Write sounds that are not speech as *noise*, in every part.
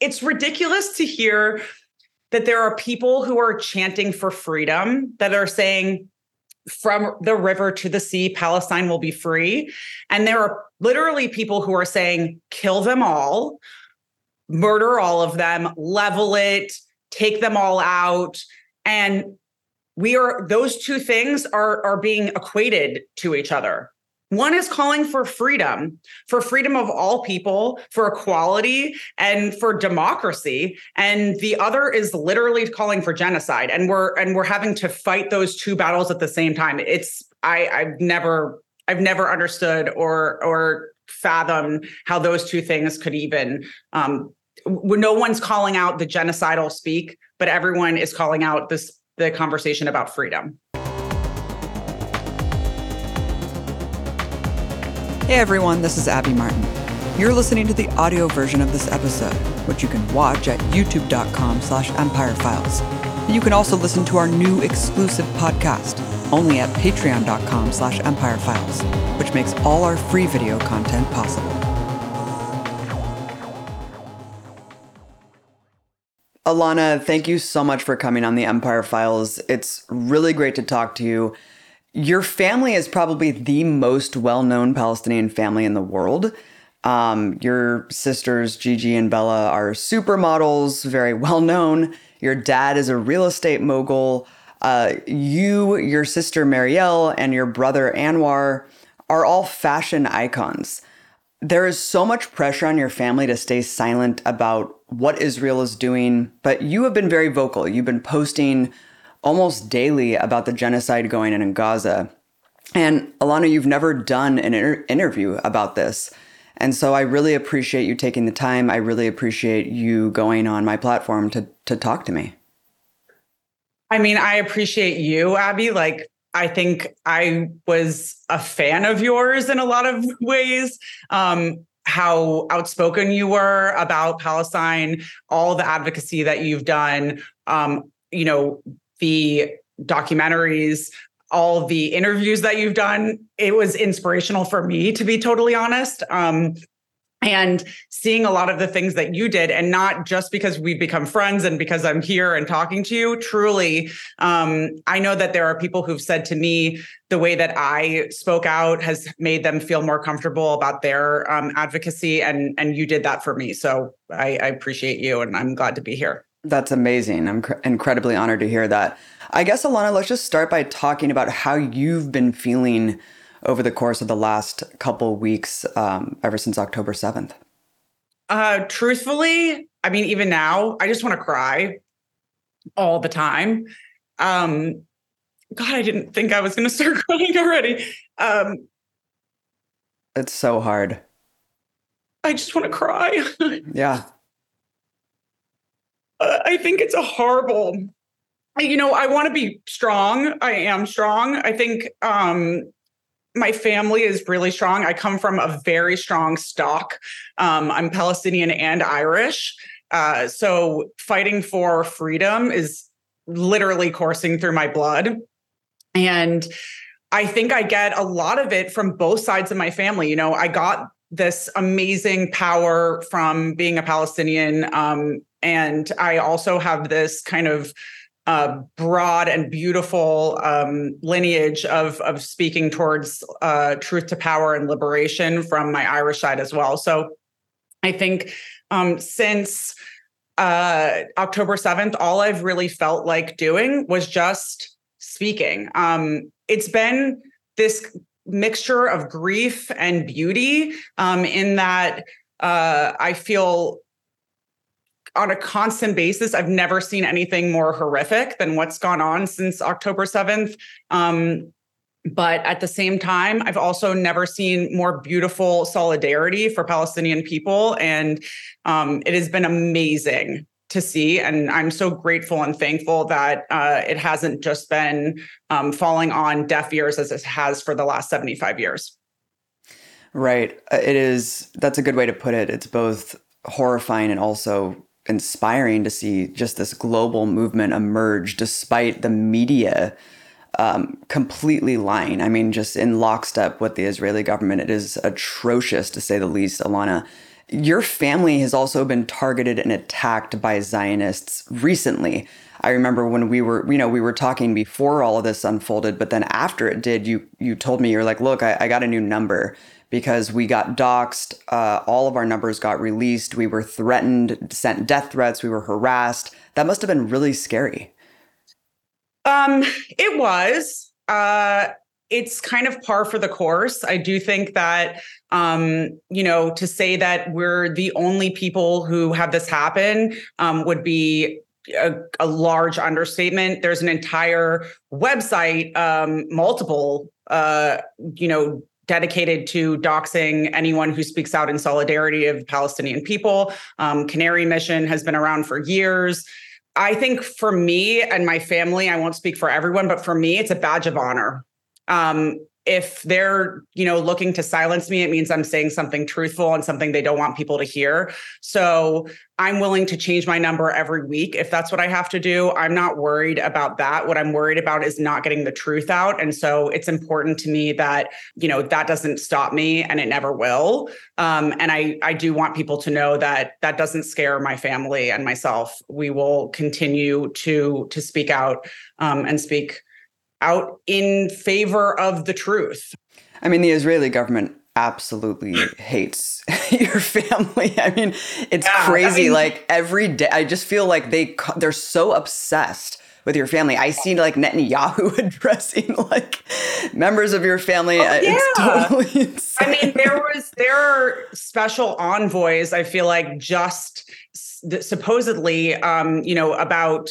it's ridiculous to hear that there are people who are chanting for freedom that are saying from the river to the sea, Palestine will be free. And there are literally people who are saying, kill them all, murder all of them, level it, take them all out. And we are, those two things are, are being equated to each other. One is calling for freedom, for freedom of all people, for equality, and for democracy, and the other is literally calling for genocide. And we're and we're having to fight those two battles at the same time. It's I I've never I've never understood or or fathomed how those two things could even um, no one's calling out the genocidal speak, but everyone is calling out this the conversation about freedom. Hey everyone, this is Abby Martin. You're listening to the audio version of this episode, which you can watch at youtube.com slash empirefiles. You can also listen to our new exclusive podcast, only at patreon.com slash empirefiles, which makes all our free video content possible. Alana, thank you so much for coming on the Empire Files. It's really great to talk to you. Your family is probably the most well known Palestinian family in the world. Um, your sisters, Gigi and Bella, are supermodels, very well known. Your dad is a real estate mogul. Uh, you, your sister Marielle, and your brother Anwar are all fashion icons. There is so much pressure on your family to stay silent about what Israel is doing, but you have been very vocal. You've been posting almost daily about the genocide going on in Gaza. And Alana, you've never done an inter- interview about this. And so I really appreciate you taking the time. I really appreciate you going on my platform to to talk to me. I mean, I appreciate you, Abby. Like I think I was a fan of yours in a lot of ways. Um, how outspoken you were about Palestine, all the advocacy that you've done. Um, you know, the documentaries, all the interviews that you've done. It was inspirational for me, to be totally honest. Um, and seeing a lot of the things that you did and not just because we've become friends and because i'm here and talking to you truly um, i know that there are people who've said to me the way that i spoke out has made them feel more comfortable about their um, advocacy and and you did that for me so I, I appreciate you and i'm glad to be here that's amazing. I'm cr- incredibly honored to hear that. I guess, Alana, let's just start by talking about how you've been feeling over the course of the last couple weeks, um, ever since October 7th. Uh, truthfully, I mean, even now, I just want to cry all the time. Um, God, I didn't think I was going *laughs* to start crying already. Um, it's so hard. I just want to cry. *laughs* yeah. I think it's a horrible. You know, I want to be strong. I am strong. I think um, my family is really strong. I come from a very strong stock. Um, I'm Palestinian and Irish. Uh, so fighting for freedom is literally coursing through my blood. And I think I get a lot of it from both sides of my family. You know, I got this amazing power from being a Palestinian um, and I also have this kind of uh, broad and beautiful um, lineage of of speaking towards uh, truth to power and liberation from my Irish side as well. So I think um, since uh, October seventh, all I've really felt like doing was just speaking. Um, it's been this mixture of grief and beauty um, in that uh, I feel on a constant basis. I've never seen anything more horrific than what's gone on since October 7th. Um, but at the same time, I've also never seen more beautiful solidarity for Palestinian people. And um, it has been amazing to see. And I'm so grateful and thankful that uh, it hasn't just been um, falling on deaf ears as it has for the last 75 years. Right. Uh, it is, that's a good way to put it. It's both horrifying and also inspiring to see just this global movement emerge despite the media um, completely lying. I mean, just in lockstep with the Israeli government. It is atrocious to say the least, Alana. Your family has also been targeted and attacked by Zionists recently. I remember when we were, you know, we were talking before all of this unfolded, but then after it did, you you told me you're like, look, I, I got a new number because we got doxxed. Uh, all of our numbers got released. We were threatened, sent death threats. We were harassed. That must have been really scary. Um, it was. Uh, it's kind of par for the course. I do think that, um, you know, to say that we're the only people who have this happen um, would be a, a, large understatement. There's an entire website, um, multiple, uh, you know, dedicated to doxing anyone who speaks out in solidarity of the Palestinian people. Um, Canary Mission has been around for years. I think for me and my family, I won't speak for everyone, but for me, it's a badge of honor. Um, if they're you know looking to silence me it means i'm saying something truthful and something they don't want people to hear. So i'm willing to change my number every week if that's what i have to do. I'm not worried about that. What i'm worried about is not getting the truth out. And so it's important to me that you know that doesn't stop me and it never will. Um, and i i do want people to know that that doesn't scare my family and myself. We will continue to to speak out um, and speak out in favor of the truth. I mean, the Israeli government absolutely hates *laughs* your family. I mean, it's yeah, crazy. I mean, like every day, I just feel like they they're so obsessed with your family. I see like Netanyahu *laughs* addressing like members of your family. Oh, yeah. It's totally insane. *laughs* I mean, there was there are special envoys. I feel like just supposedly, um, you know, about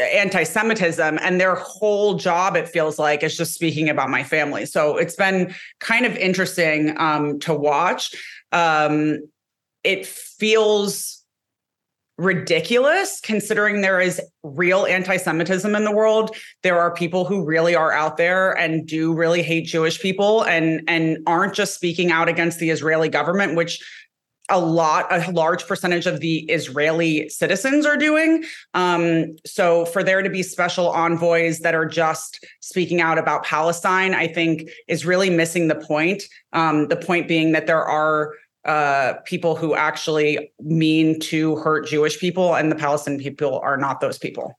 anti-Semitism, and their whole job, it feels like, is just speaking about my family. So it's been kind of interesting um, to watch. Um, it feels ridiculous considering there is real anti-Semitism in the world. There are people who really are out there and do really hate Jewish people and and aren't just speaking out against the Israeli government, which a lot, a large percentage of the Israeli citizens are doing. Um, so for there to be special envoys that are just speaking out about Palestine, I think is really missing the point. Um, the point being that there are uh, people who actually mean to hurt Jewish people, and the Palestinian people are not those people.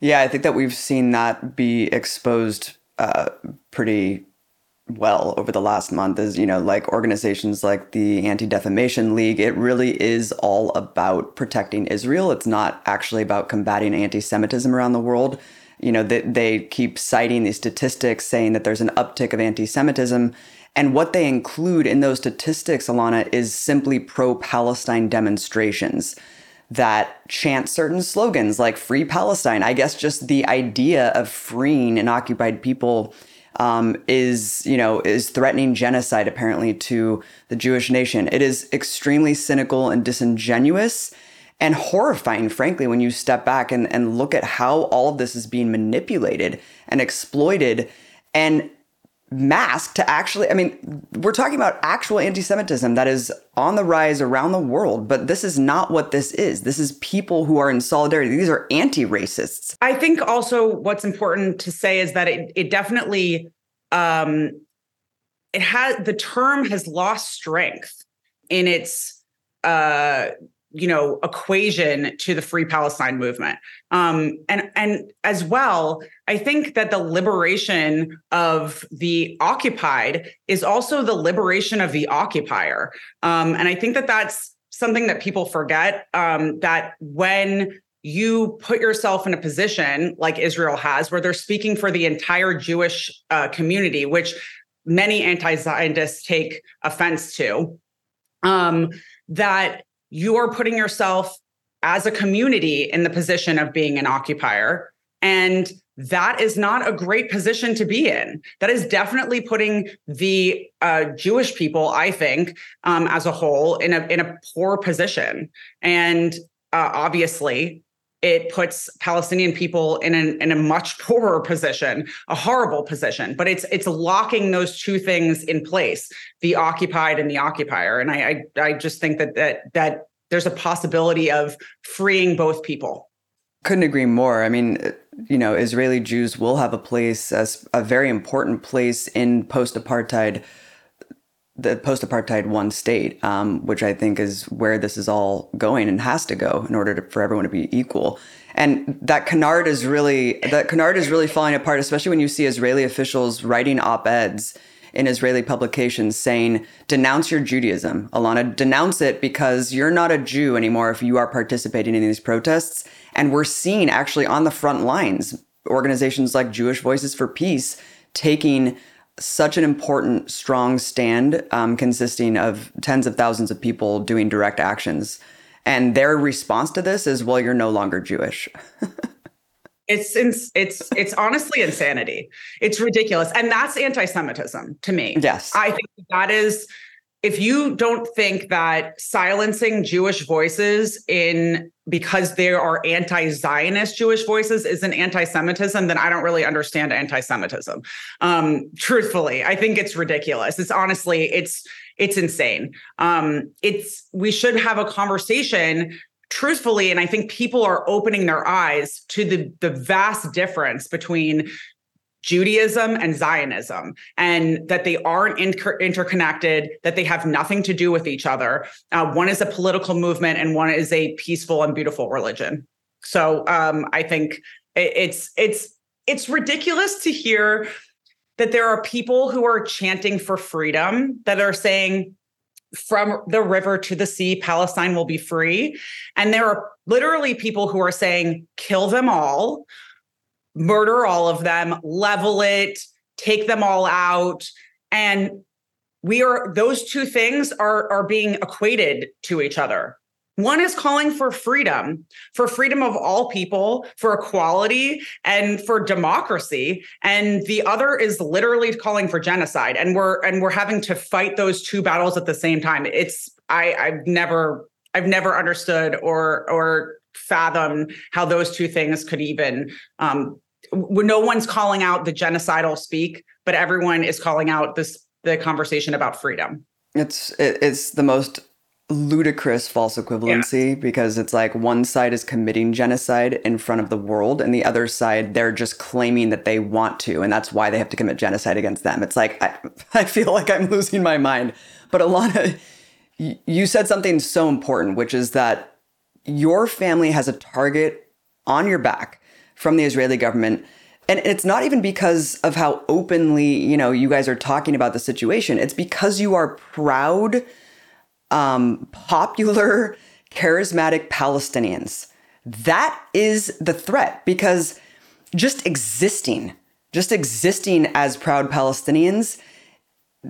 Yeah, I think that we've seen that be exposed uh, pretty well over the last month is you know like organizations like the anti-defamation league it really is all about protecting israel. It's not actually about combating anti-semitism around the world. You know they, they keep citing these statistics saying that there's an uptick of anti-semitism and what they include in those statistics alana is simply pro-palestine demonstrations that chant certain slogans like free palestine. I guess just the idea of freeing an occupied people um, is you know is threatening genocide apparently to the Jewish nation. It is extremely cynical and disingenuous and horrifying, frankly, when you step back and, and look at how all of this is being manipulated and exploited and masked to actually i mean we're talking about actual anti-semitism that is on the rise around the world but this is not what this is. This is people who are in solidarity. These are anti-racists. I think also what's important to say is that it, it definitely um it has the term has lost strength in its uh you know equation to the free palestine movement. Um, and and as well i think that the liberation of the occupied is also the liberation of the occupier. Um, and i think that that's something that people forget um, that when you put yourself in a position like israel has where they're speaking for the entire jewish uh, community which many anti-zionists take offense to um, that you're putting yourself as a community in the position of being an occupier. And that is not a great position to be in. That is definitely putting the uh, Jewish people, I think, um, as a whole, in a in a poor position. And uh, obviously, it puts Palestinian people in, an, in a much *laughs* poorer position, a horrible position. But it's it's locking those two things in place: the occupied and the occupier. And I I, I just think that that that there's a possibility of freeing both people. Couldn't agree more. I mean, you know, Israeli Jews will have a place as a very important place in post-apartheid the post-apartheid one state, um, which I think is where this is all going and has to go in order to, for everyone to be equal. And that canard is really that canard is really falling apart, especially when you see Israeli officials writing op-eds in Israeli publications saying, "Denounce your Judaism, Alana. Denounce it because you're not a Jew anymore if you are participating in these protests." And we're seeing actually on the front lines organizations like Jewish Voices for Peace taking such an important, strong stand, um, consisting of tens of thousands of people doing direct actions. And their response to this is, "Well, you're no longer Jewish." *laughs* it's it's it's honestly insanity. It's ridiculous, and that's anti-Semitism to me. Yes, I think that is if you don't think that silencing Jewish voices in because there are anti-Zionist Jewish voices is an anti-Semitism, then I don't really understand anti-Semitism. Um, truthfully, I think it's ridiculous. It's honestly, it's it's insane. Um, it's we should have a conversation truthfully and i think people are opening their eyes to the the vast difference between Judaism and Zionism, and that they aren't inter- interconnected, that they have nothing to do with each other. Uh, one is a political movement, and one is a peaceful and beautiful religion. So um, I think it's it's it's ridiculous to hear that there are people who are chanting for freedom that are saying from the river to the sea palestine will be free and there are literally people who are saying kill them all murder all of them, level it, take them all out. And we are those two things are are being equated to each other. One is calling for freedom, for freedom of all people, for equality, and for democracy, and the other is literally calling for genocide. And we're and we're having to fight those two battles at the same time. It's I I've never I've never understood or or fathom how those two things could even um, no one's calling out the genocidal speak, but everyone is calling out this the conversation about freedom. It's it's the most ludicrous false equivalency yeah. because it's like one side is committing genocide in front of the world and the other side they're just claiming that they want to and that's why they have to commit genocide against them it's like i, *laughs* I feel like i'm losing my mind but alana you said something so important which is that your family has a target on your back from the Israeli government. And it's not even because of how openly, you know, you guys are talking about the situation. It's because you are proud, um, popular, *laughs* charismatic Palestinians. That is the threat because just existing, just existing as proud Palestinians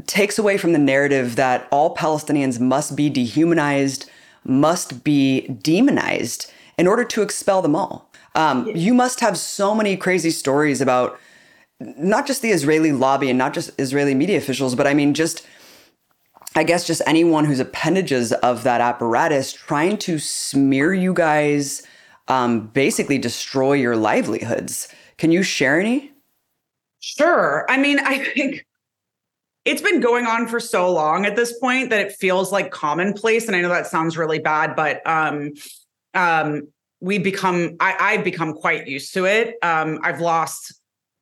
takes away from the narrative that all Palestinians must be dehumanized, must be demonized in order to expel them all. Um, you must have so many crazy stories about not just the Israeli lobby and not just Israeli media officials, but I mean, just, I guess, just anyone who's appendages of that apparatus trying to smear you guys, um, basically destroy your livelihoods. Can you share any? Sure. I mean, I think it's been going on for so long at this point that it feels like commonplace. And I know that sounds really bad, but um, um, we become I, I've become quite used to it. Um, I've lost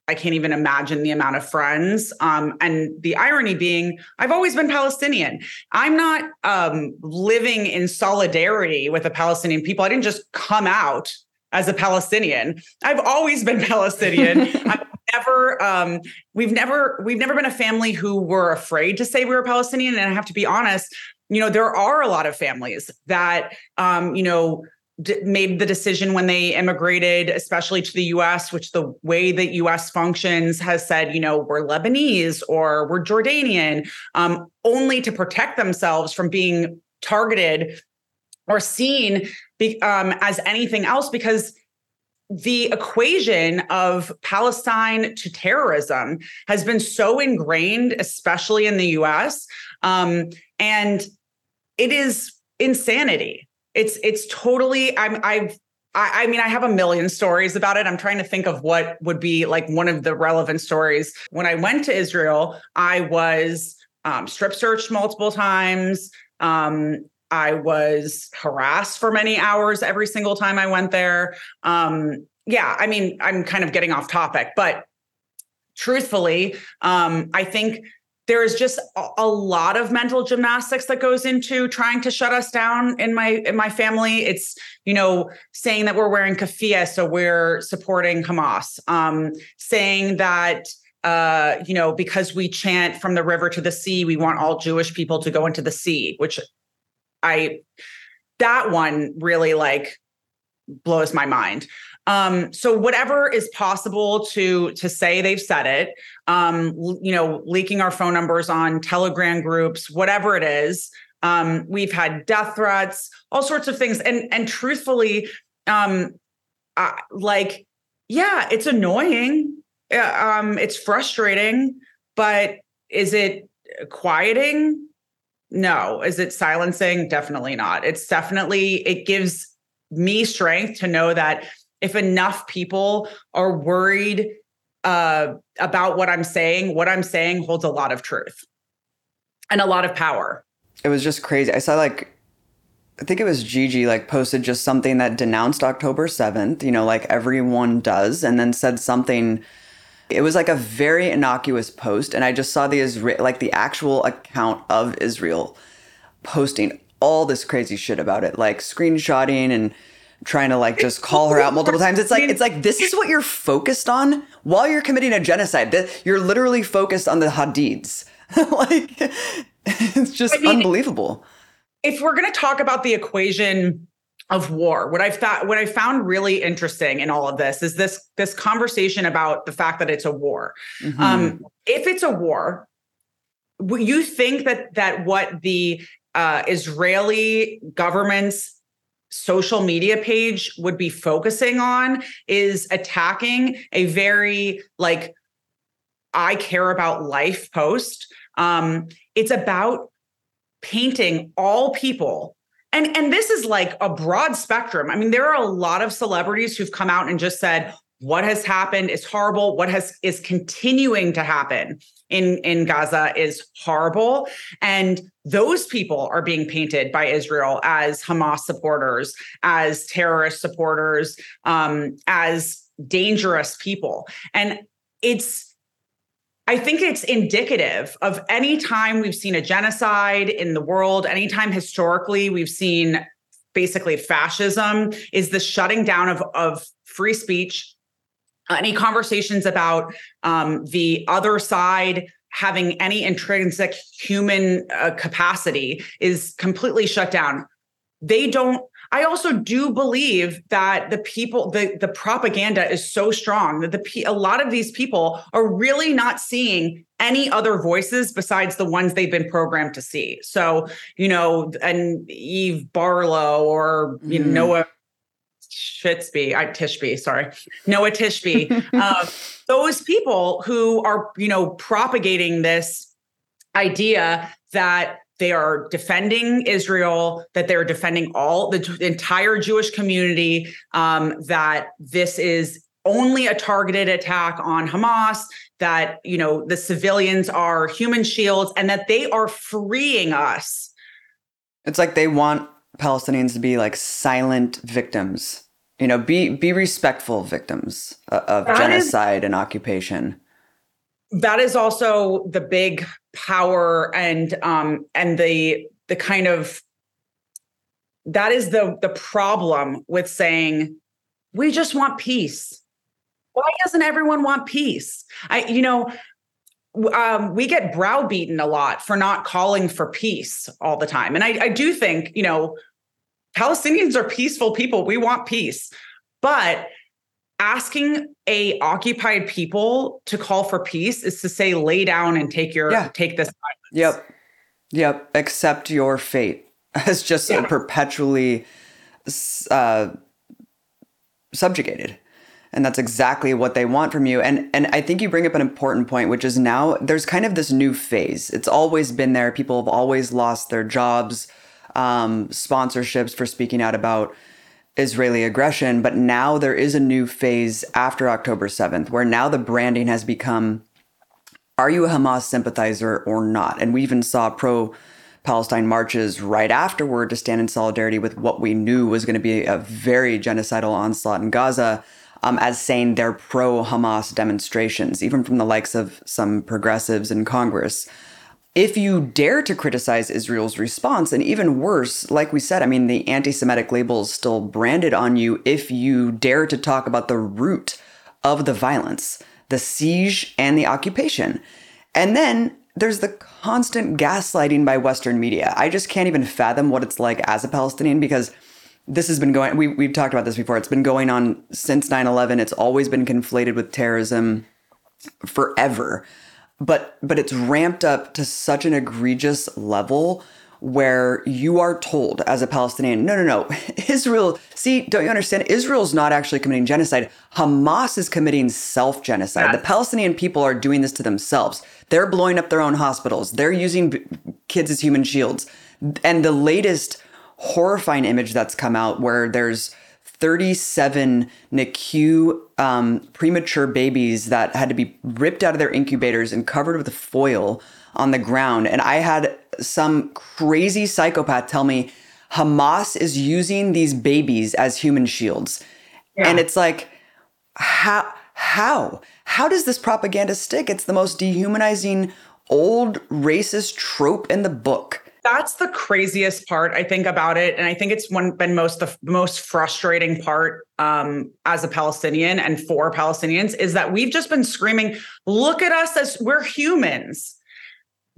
I can't even imagine the amount of friends. Um, and the irony being, I've always been Palestinian. I'm not um, living in solidarity with the Palestinian people. I didn't just come out as a Palestinian. I've always been *laughs* Palestinian. *laughs* I've never, um, we've never, we've never been a family who were afraid to say we were Palestinian. And I have to be honest, you know, there are a lot of families that, um, you know, d- made the decision when they immigrated, especially to the US, which the way that US functions has said, you know, we're Lebanese or we're Jordanian, um, only to protect themselves from being targeted or seen be, um, as anything else because the equation of Palestine to terrorism has been so ingrained, especially in the US. Um, and it is insanity it's it's totally i'm i've I, I mean, I have a million stories about it. I'm trying to think of what would be like one of the relevant stories. When I went to Israel, I was um, strip searched multiple times. Um, I was harassed for many hours every single time I went there. Um, yeah, I mean, I'm kind of getting off topic, but truthfully, um, I think there is just a, lot of mental gymnastics that goes into trying to shut us down in my in my family. It's you know saying that we're wearing keffiyeh, so we're supporting Hamas. Um, saying that uh, you know, because we chant from the river to the sea, we want all Jewish people to go into the sea, which I that one really like blows my mind. Um, so whatever is possible to to say they've said it, um, you know, leaking our phone numbers on Telegram groups, whatever it is. Um, we've had death threats, all sorts of things, and and truthfully, um, uh, like, yeah, it's annoying. Um, it's frustrating, but is it quieting? No. Is it silencing? Definitely not. It's definitely, it gives me strength to know that if enough people are worried uh, about what I'm saying, what I'm saying holds a lot of truth and a lot of power. It was just crazy. I saw like, I think it was Gigi like posted just something that denounced October 7th, you know, like everyone does, and then said something. It was like a very innocuous post, and I just saw the Israel, like the actual account of Israel posting all this crazy shit about it, like screenshotting and trying to like just call her out multiple times. It's like it's like this is what you're focused on while you're committing a genocide. You're literally focused on the Hadids. *laughs* like it's just I mean, unbelievable. If we're going to talk about the equation of war, what I thought what I found really interesting in all of this is this this conversation about the fact that it's a war. Mm-hmm. Um, if it's a war, you think that that what the uh, Israeli government's social media page would be focusing on is attacking a very like I care about life post. Um, it's about painting all people. And, and this is like a broad spectrum. I mean, there are a lot of celebrities who've come out and just said, what has happened is horrible. What has is continuing to happen in, in Gaza is horrible. And those people are being painted by Israel as Hamas supporters, as terrorist supporters, um, as dangerous people. And it's I think it's indicative of any time we've seen a genocide in the world, anytime historically we've seen basically fascism, is the shutting down of, of free speech, any conversations about um, the other side having any intrinsic human uh, capacity is completely shut down. They don't. I also do believe that the people, the the propaganda is so strong that the a lot of these people are really not seeing any other voices besides the ones they've been programmed to see. So you know, and Eve Barlow or you know, mm. Noa Shitsby, I Tishby, sorry, Noa Tishby. uh, *laughs* those people who are, you know, propagating this idea that they are defending Israel, that they're defending all the entire Jewish community, um, that this is only a targeted attack on Hamas, that you know the civilians are human shields, and that they are freeing us. It's like they want Palestinians to be like silent victims. You know, be be respectful victims of that genocide is, and occupation. That is also the big power and um and the the kind of that is the the problem with saying we just want peace. Why doesn't everyone want peace? I you know um, we get browbeaten a lot for not calling for peace all the time. And I, I do think, you know, Palestinians are peaceful people. We want peace. But asking a occupied people to call for peace is to say lay down and take your yeah. take this silence. Yep. Yep. Accept your fate *laughs* as just yeah. perpetually uh, subjugated and that's exactly what they want from you and and I think you bring up an important point which is now there's kind of this new phase it's always been there people have always lost their jobs um, sponsorships for speaking out about Israeli aggression. But now there is a new phase after October 7th where now the branding has become are you a Hamas sympathizer or not? And we even saw pro Palestine marches right afterward to stand in solidarity with what we knew was going to be a very genocidal onslaught in Gaza. Um, as saying they're pro Hamas demonstrations, even from the likes of some progressives in Congress. if you dare to criticize Israel's response, and even worse, like we said, I mean, the anti Semitic label is still branded on you if you dare to talk about the root of the violence, the siege and the occupation. And then there's the constant gaslighting by Western media. I just can't even fathom what it's like as a Palestinian because this has been going, we, we've talked about this before. It's been going on since 9 11. It's always been conflated with terrorism forever but but it's ramped up to such an egregious level where you are told as a Palestinian, no, no, no, *laughs* Israel, see, don't you understand? Israel's not actually committing genocide. Hamas is committing self genocide. Yeah. The Palestinian people are doing this to themselves. They're blowing up their own hospitals, they're using kids as human shields. And the latest horrifying image that's come out where there's 37 NICU um, premature babies that had to be ripped out of their incubators and covered with foil on the ground. And I had some crazy psychopath tell me Hamas is using these babies as human shields. Yeah. And it's like, how? How? How does this propaganda stick? It's the most dehumanizing old racist trope in the book that's the craziest part I think about it, and I think it's one been most the most frustrating part um, as a Palestinian and for Palestinians is that we've just been screaming, "Look at us as we're humans.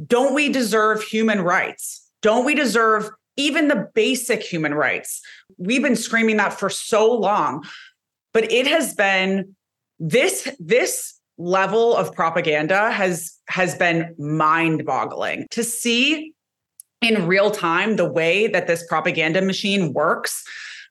Don't we deserve human rights? Don't we deserve even the basic human rights?" We've been screaming that for so long, but it has been this this level of propaganda has has been mind-boggling to see in real time the way that this propaganda machine works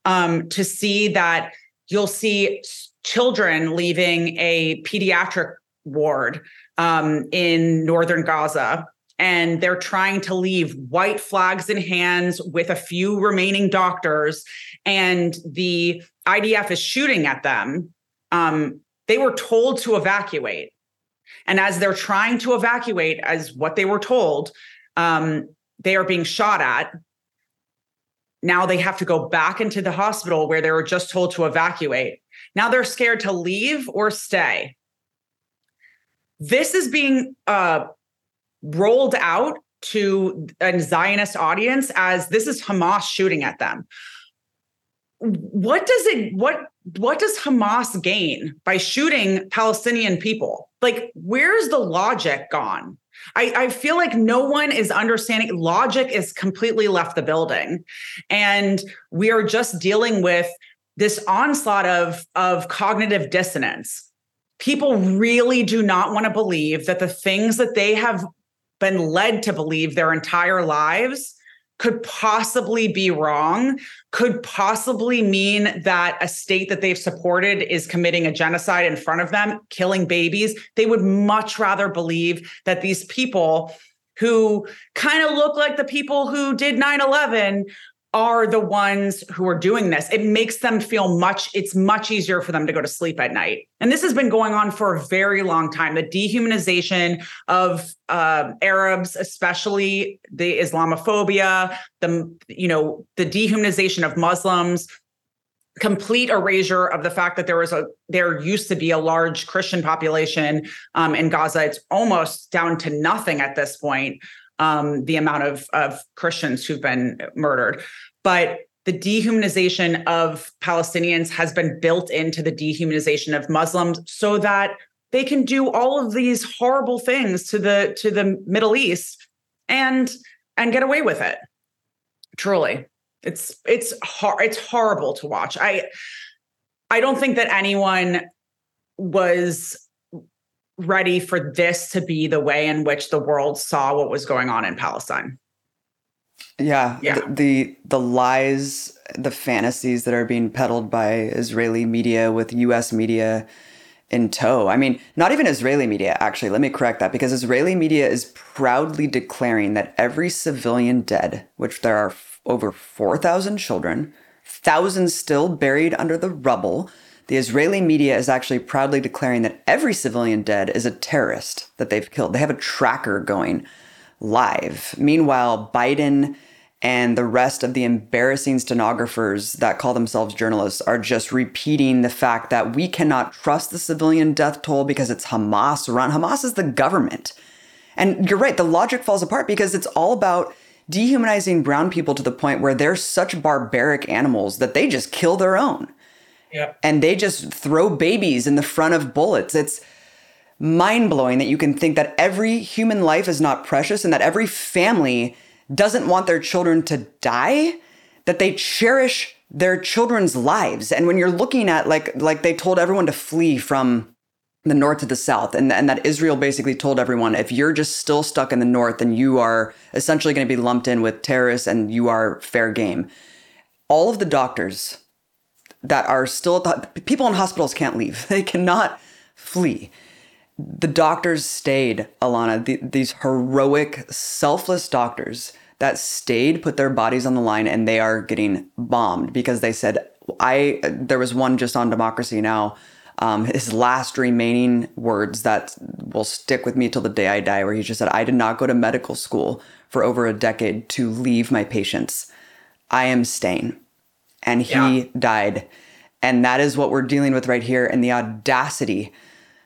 um, to see that you'll see children leaving a pediatric ward um, in northern Gaza. And they're trying to leave white flags in hands with a few remaining doctors, and the IDF is shooting at them. Um, they were told to evacuate. And as they're trying to evacuate, as what they were told, um, they are being shot at. Now they have to go back into the hospital where they were just told to evacuate. Now they're scared to leave or stay. This is being uh, rolled out to a Zionist audience as this is Hamas shooting at them. What does it what what does Hamas gain by shooting Palestinian people? Like where's the logic gone? I, I feel like no one is understanding logic is completely left the building. And we are just dealing with this onslaught of, of cognitive dissonance. People really do not want to believe that the things that they have been led to believe their entire lives could possibly be wrong, could possibly mean that a state that they've supported is committing a genocide in front of them, killing babies. They would much rather believe that these people who kind of look like the people who did 9 11 are the ones who are doing this. It makes them feel much, it's much easier for them to go to sleep at night. And this has been going on for a very long time. The dehumanization of uh, Arabs, especially the Islamophobia, the, you know, the dehumanization of Muslims, complete erasure of the fact that there was a there used to be a large christian population um, in gaza it's almost down to nothing at this point um, the amount of, of Christians who've been murdered. But the dehumanization of Palestinians has been built into the dehumanization of Muslims so that they can do all of these horrible things to the to the Middle East and and get away with it. Truly. It's it's hor- it's horrible to watch. I I don't think that anyone was ready for this to be the way in which the world saw what was going on in Palestine. Yeah, yeah. The, the, the lies, the fantasies that are being peddled by Israeli media with US media in tow. I mean, not even Israeli media actually. Let me correct that because Israeli media is proudly declaring that every civilian dead, which there are f- over 4,000 children, thousands still buried under the rubble, the Israeli media is actually proudly declaring that every civilian dead is a terrorist that they've killed. They have a tracker going live. Meanwhile, Biden and the rest of the embarrassing stenographers that call themselves journalists are just repeating the fact that we cannot trust the civilian death toll because it's Hamas run. Hamas is the government. And you're right, the logic falls apart because it's all about dehumanizing brown people to the point where they're such barbaric animals that they just kill their own. And they just throw babies in the front of bullets. It's mind blowing that you can think that every human life is not precious and that every family doesn't want their children to die, that they cherish their children's lives. And when you're looking at like like they told everyone to flee from the north to the south and, and that Israel basically told everyone if you're just still stuck in the north then you are essentially going to be lumped in with terrorists and you are fair game. All of the doctors that are still people in hospitals can't leave. *laughs* They cannot flee. The doctors stayed, Alana, the, these heroic, selfless doctors that stayed, put their bodies on the line, and they are getting bombed because they said, I, there was one just on Democracy Now! Um, his last remaining words that will stick with me till the day I die, where he just said, I did not go to medical school for over a decade to leave my patients. I am staying. And he yeah. died. And that is what we're dealing with right here. And the audacity,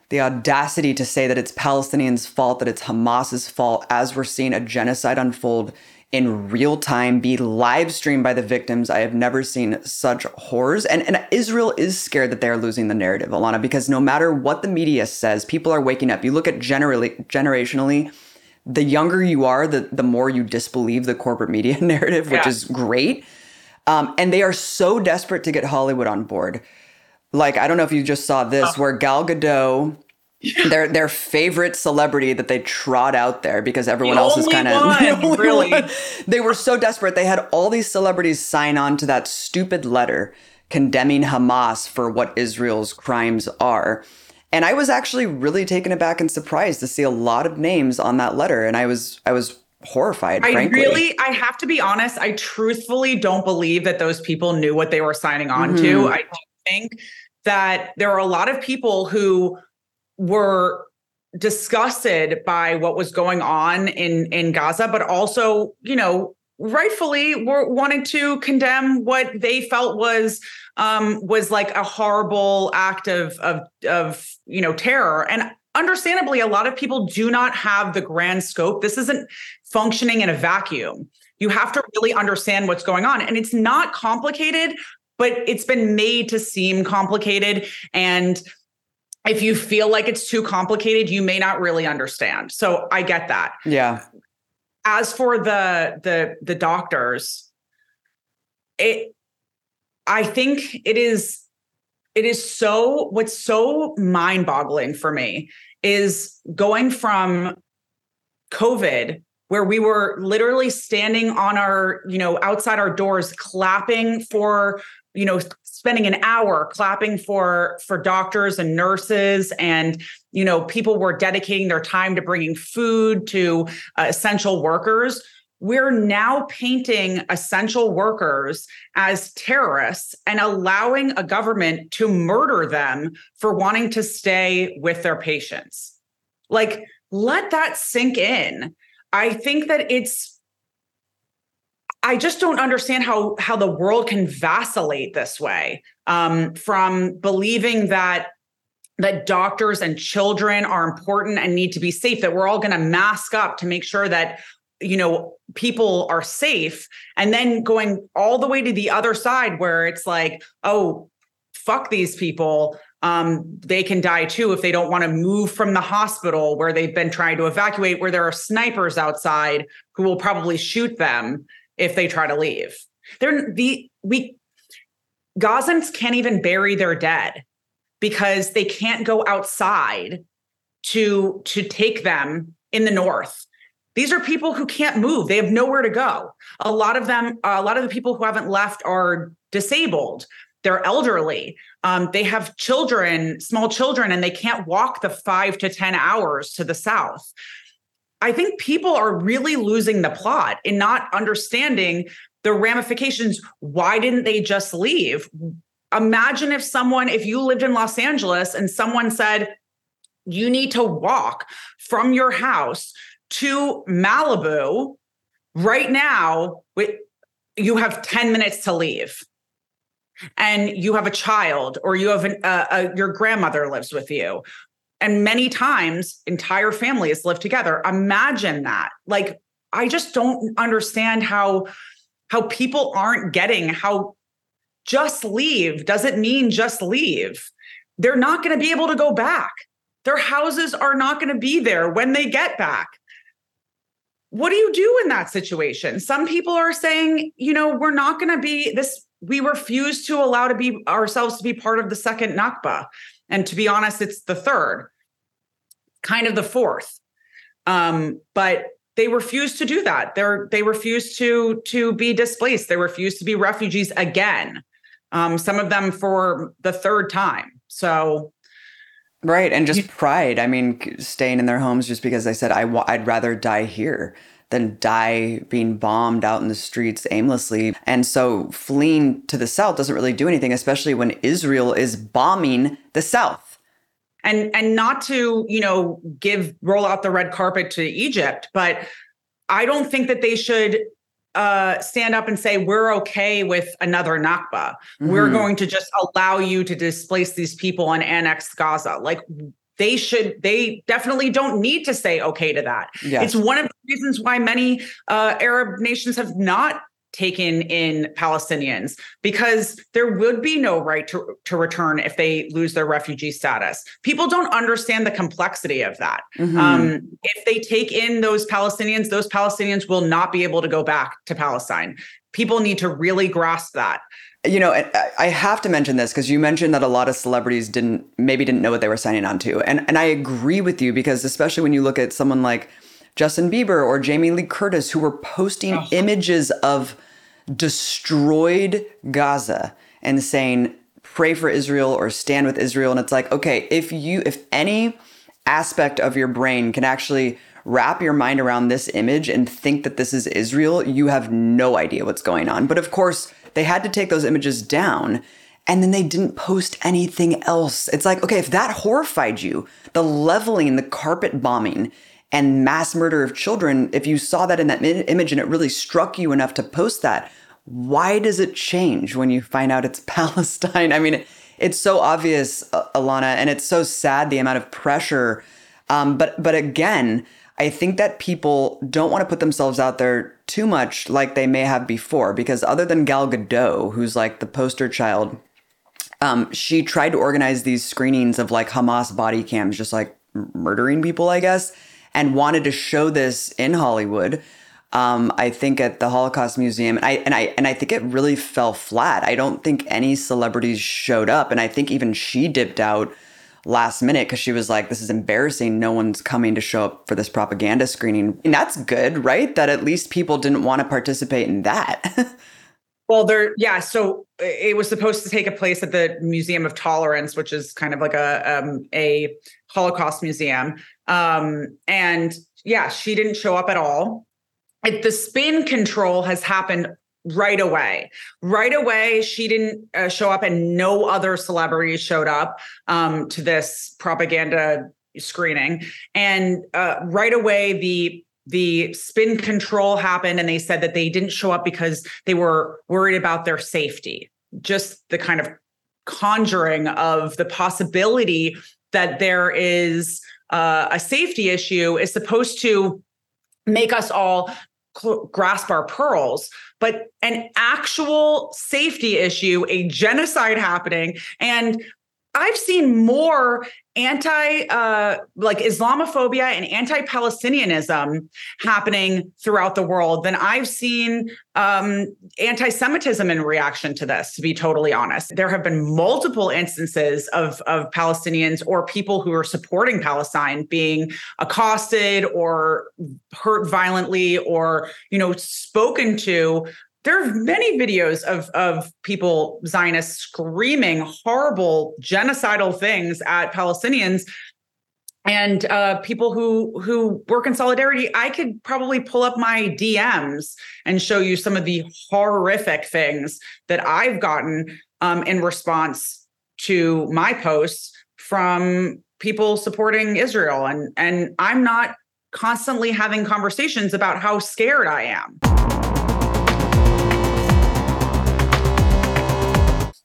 the audacity to say that it's Palestinians' fault, that it's Hamas's fault, as we're seeing a genocide unfold in real time, be live streamed by the victims. I have never seen such horrors. And, and Israel is scared that they're losing the narrative, Alana, because no matter what the media says, people are waking up. You look at generally, generationally, the younger you are, the, the more you disbelieve the corporate media *laughs* narrative, which yeah. is great. Um, and they are so desperate to get Hollywood on board. Like, I don't know if you just saw this, oh. where Gal Gadot their their favorite celebrity that they trot out there because everyone the else is kind of *laughs* really. One. They were so desperate. They had all these celebrities sign on to that stupid letter condemning Hamas for what Israel's crimes are. And I was actually really taken aback and surprised to see a lot of names on that letter. And I was I was horrified. I frankly. really, I have to be honest, I truthfully don't believe that those people knew what they were signing on mm-hmm. to. I think that there are a lot of people who were disgusted by what was going on in in Gaza, but also, you know, rightfully were wanted to condemn what they felt was um was like a horrible act of of of you know terror and understandably a lot of people do not have the grand scope this isn't functioning in a vacuum you have to really understand what's going on and it's not complicated but it's been made to seem complicated and if you feel like it's too complicated, you may not really understand. So I get that. Yeah. As for the the the doctors, it I think it is it is so what's so mind-boggling for me is going from COVID where we were literally standing on our, you know, outside our doors clapping for, you know, spending an hour clapping for for doctors and nurses and you know people were dedicating their time to bringing food to uh, essential workers we're now painting essential workers as terrorists and allowing a government to murder them for wanting to stay with their patients. Like let that sink in. I think that it's I just don't understand how how the world can vacillate this way um, from believing that that doctors and children are important and need to be safe that we're all going to mask up to make sure that you know people are safe and then going all the way to the other side where it's like oh fuck these people um, they can die too if they don't want to move from the hospital where they've been trying to evacuate where there are snipers outside who will probably shoot them if they try to leave. They're the we Gazans can't even bury their dead because they can't go outside to to take them in the north. These are people who can't move. They have nowhere to go. A lot of them, a lot of the people who haven't left are disabled. They're elderly. Um, they have children, small children, and they can't walk the five to 10 hours to the south. I think people are really losing the plot in not understanding the ramifications. Why didn't they just leave? Imagine if someone, if you lived in Los Angeles and someone said, you need to walk from your house to Malibu right now. You have 10 minutes to leave. And you have a child, or you have an, uh, uh, your grandmother lives with you, and many times entire families live together. Imagine that. Like, I just don't understand how how people aren't getting how just leave doesn't mean just leave. They're not going to be able to go back. Their houses are not going to be there when they get back. What do you do in that situation? Some people are saying, you know, we're not going to be this we refuse to allow to be ourselves to be part of the second Nakba. And to be honest, it's the third, kind of the fourth. Um, but they refuse to do that. They're they refuse to to be displaced. They refuse to be refugees again. Um, some of them for the third time. So right, and just pride. I mean, staying in their homes just because they said I w- I'd rather die here than die being bombed out in the streets aimlessly. And so fleeing to the south doesn't really do anything, especially when Israel is bombing the south. And and not to, you know, give roll out the red carpet to Egypt, but I don't think that they should uh, stand up and say we're okay with another Nakba. Mm-hmm. We're going to just allow you to displace these people and annex Gaza. Like they should they definitely don't need to say okay to that yes. it's one of the reasons why many uh, arab nations have not taken in palestinians because there would be no right to, to return if they lose their refugee status. People don't understand the complexity of that. Mm-hmm. um, if they take in those palestinians those palestinians will not be able to go back to palestine. People need to really grasp that. You know, I have to mention this because you mentioned that a lot of celebrities didn't maybe didn't know what they were signing on to, and and I agree with you because especially when you look at someone like Justin Bieber or Jamie Lee Curtis who were posting oh. images of destroyed Gaza and saying pray for Israel or stand with Israel, and it's like okay, if you if any aspect of your brain can actually wrap your mind around this image and think that this is Israel, you have no idea what's going on. But of course they had to take those images down and then they didn't post anything else. It's like, okay, if that horrified you, the leveling, the carpet bombing, and mass murder of children, if you saw that in that image and it really struck you enough to post that, why does it change when you find out it's *laughs* Palestine? I mean, it's so obvious, Alana, and it's so sad the amount of pressure. Um, but but again, I think that people don't want to put themselves out there too much like they may have before, because other than Gal Gadot, who's like the poster child, um, she tried to organize these screenings of like Hamas body cams, just like murdering people, I guess, and wanted to show this in Hollywood. Um, I think at the Holocaust Museum, and I and I and I think it really fell flat. I don't think any celebrities showed up, and I think even she dipped out last minute because she was like, this is embarrassing. No one's coming to show up for this propaganda screening. And that's good, right? That at least people didn't want to participate in that. *laughs* well, there, yeah. So it was supposed to take a place at the Museum of Tolerance, which is kind of like a um, a Holocaust museum. Um, and yeah, she didn't show up at all. It, the spin control has happened right away. Right away, she didn't uh, show up, and no other celebrities showed up um, to this propaganda screening. And uh, right away, the the spin control happened, and they said that they didn't show up because they were worried about their safety. Just the kind of conjuring of the possibility that there is uh, a safety issue is supposed to make us all grasp our pearls but an actual safety issue, a genocide happening. And I've seen more anti uh, like Islamophobia and anti Palestinianism happening throughout the world than I've seen um, anti Semitism in reaction to this, to be totally honest. There have been multiple instances of, of Palestinians or people who are supporting Palestine being accosted or hurt violently or, you know, spoken to there are many videos of of people Zionists screaming horrible genocidal things at Palestinians and uh, people who who work in solidarity. I could probably pull up my DMs and show you some of the horrific things that I've gotten um, in response to my posts from people supporting Israel, and and I'm not constantly having conversations about how scared I am.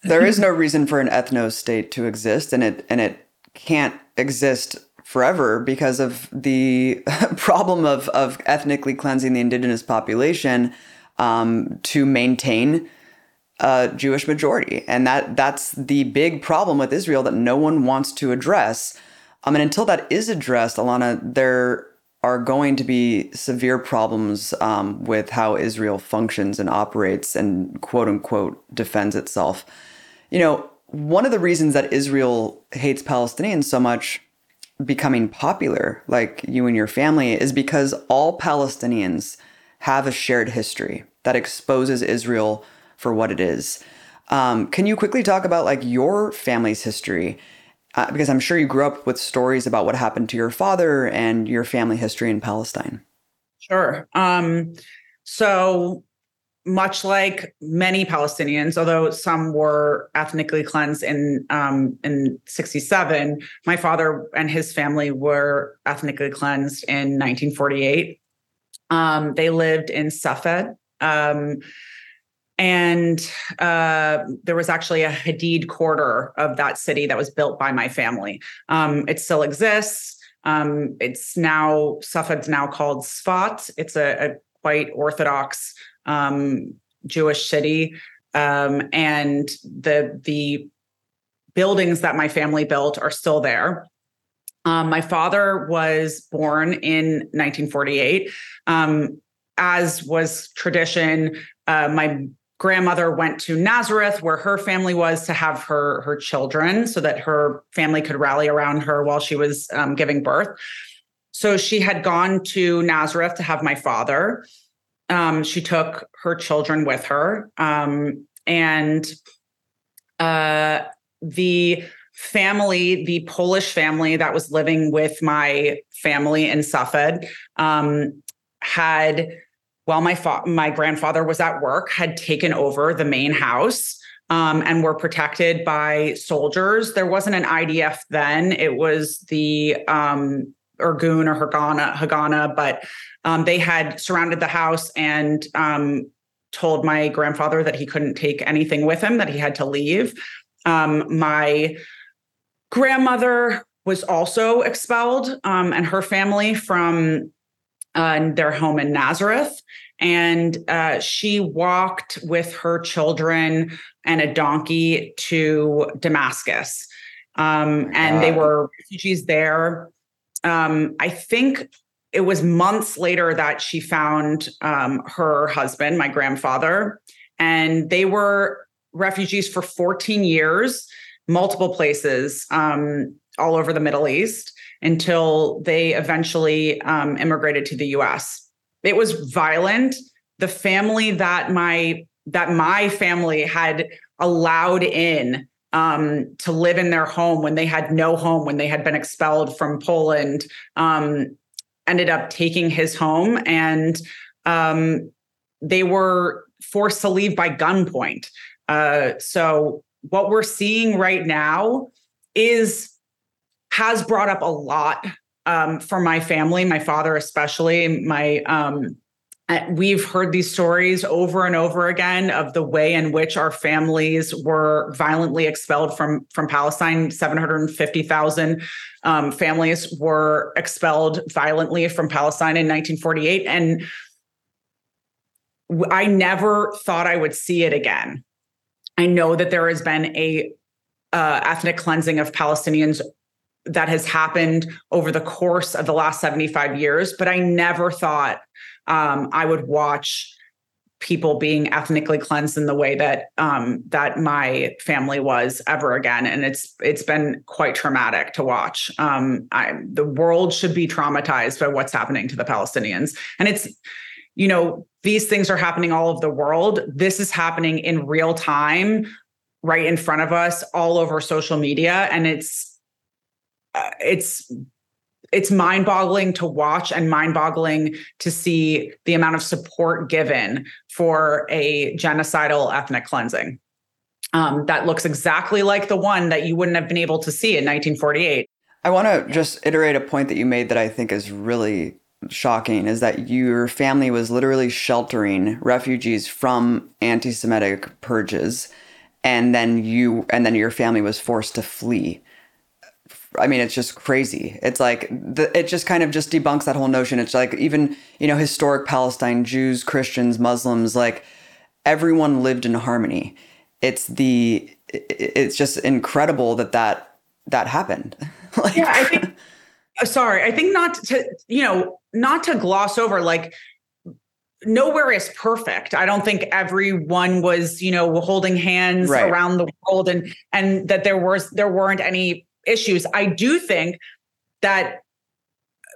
There is *laughs* no reason for an ethno state to exist, and it and it can't exist forever because of the *laughs* problem of, of ethnically cleansing the indigenous population um, to maintain a Jewish majority. And that that's the big problem with Israel that no one wants to address. Um, and until that is addressed, Alana, there are going to be severe problems um, with how Israel functions and operates and quote unquote defends itself. You know, one of the reasons that Israel hates Palestinians so much becoming popular, like you and your family, is because all Palestinians have a shared history that exposes Israel for what it is. Um, can you quickly talk about like your family's history uh, because I'm sure you grew up with stories about what happened to your father and your family history in Palestine. Sure. Um, so much like many Palestinians, although some were ethnically cleansed in um, in '67, my father and his family were ethnically cleansed in 1948. Um, they lived in Safed. Um, and uh, there was actually a Hadid quarter of that city that was built by my family. Um, it still exists. Um, it's now Safed's now called Sfat. It's a, a quite Orthodox um, Jewish city, um, and the the buildings that my family built are still there. Um, my father was born in 1948. Um, as was tradition, uh, my grandmother went to Nazareth where her family was to have her her children so that her family could rally around her while she was um, giving birth. So she had gone to Nazareth to have my father. Um, she took her children with her, um, and uh, the family, the Polish family that was living with my family in Safed, um, had while my fa- my grandfather was at work, had taken over the main house um, and were protected by soldiers. There wasn't an IDF then; it was the um, Irgun or Hagana, Haganah, but um, they had surrounded the house and um, told my grandfather that he couldn't take anything with him; that he had to leave. Um, my grandmother was also expelled, um, and her family from uh, their home in Nazareth. And uh, she walked with her children and a donkey to Damascus. Um, and they were refugees there. Um, I think it was months later that she found um, her husband, my grandfather, and they were refugees for 14 years, multiple places um, all over the Middle East until they eventually um, immigrated to the US. It was violent. The family that my that my family had allowed in um, to live in their home when they had no home, when they had been expelled from Poland, um, ended up taking his home, and um, they were forced to leave by gunpoint. Uh, so what we're seeing right now is has brought up a lot um, for my family, my father especially. My um, we've heard these stories over and over again of the way in which our families were violently expelled from from Palestine. Seven hundred and fifty thousand um, families were expelled violently from Palestine in 1948, and I never thought I would see it again. I know that there has been a uh, ethnic cleansing of Palestinians that has happened over the course of the last 75 years, but I never thought um, I would watch people being ethnically cleansed in the way that um, that my family was ever again, and it's it's been quite traumatic to watch. Um, I, the world should be traumatized by what's happening to the Palestinians, and it's you know these things are happening all over the world. This is happening in real time, right in front of us, all over social media, and it's uh, it's it's mind-boggling to watch and mind-boggling to see the amount of support given for a genocidal ethnic cleansing. Um, that looks exactly like the one that you wouldn't have been able to see in 1948 i want to just iterate a point that you made that i think is really shocking is that your family was literally sheltering refugees from anti-semitic purges and then you and then your family was forced to flee I mean, it's just crazy. It's like the, it just kind of just debunks that whole notion. It's like even you know historic Palestine, Jews, Christians, Muslims, like everyone lived in harmony. It's the it's just incredible that that that happened. *laughs* like, yeah, I think. Uh, sorry, I think not to you know not to gloss over like nowhere is perfect. I don't think everyone was, you know, holding hands right. around the world and and that there was there weren't any issues. I do think that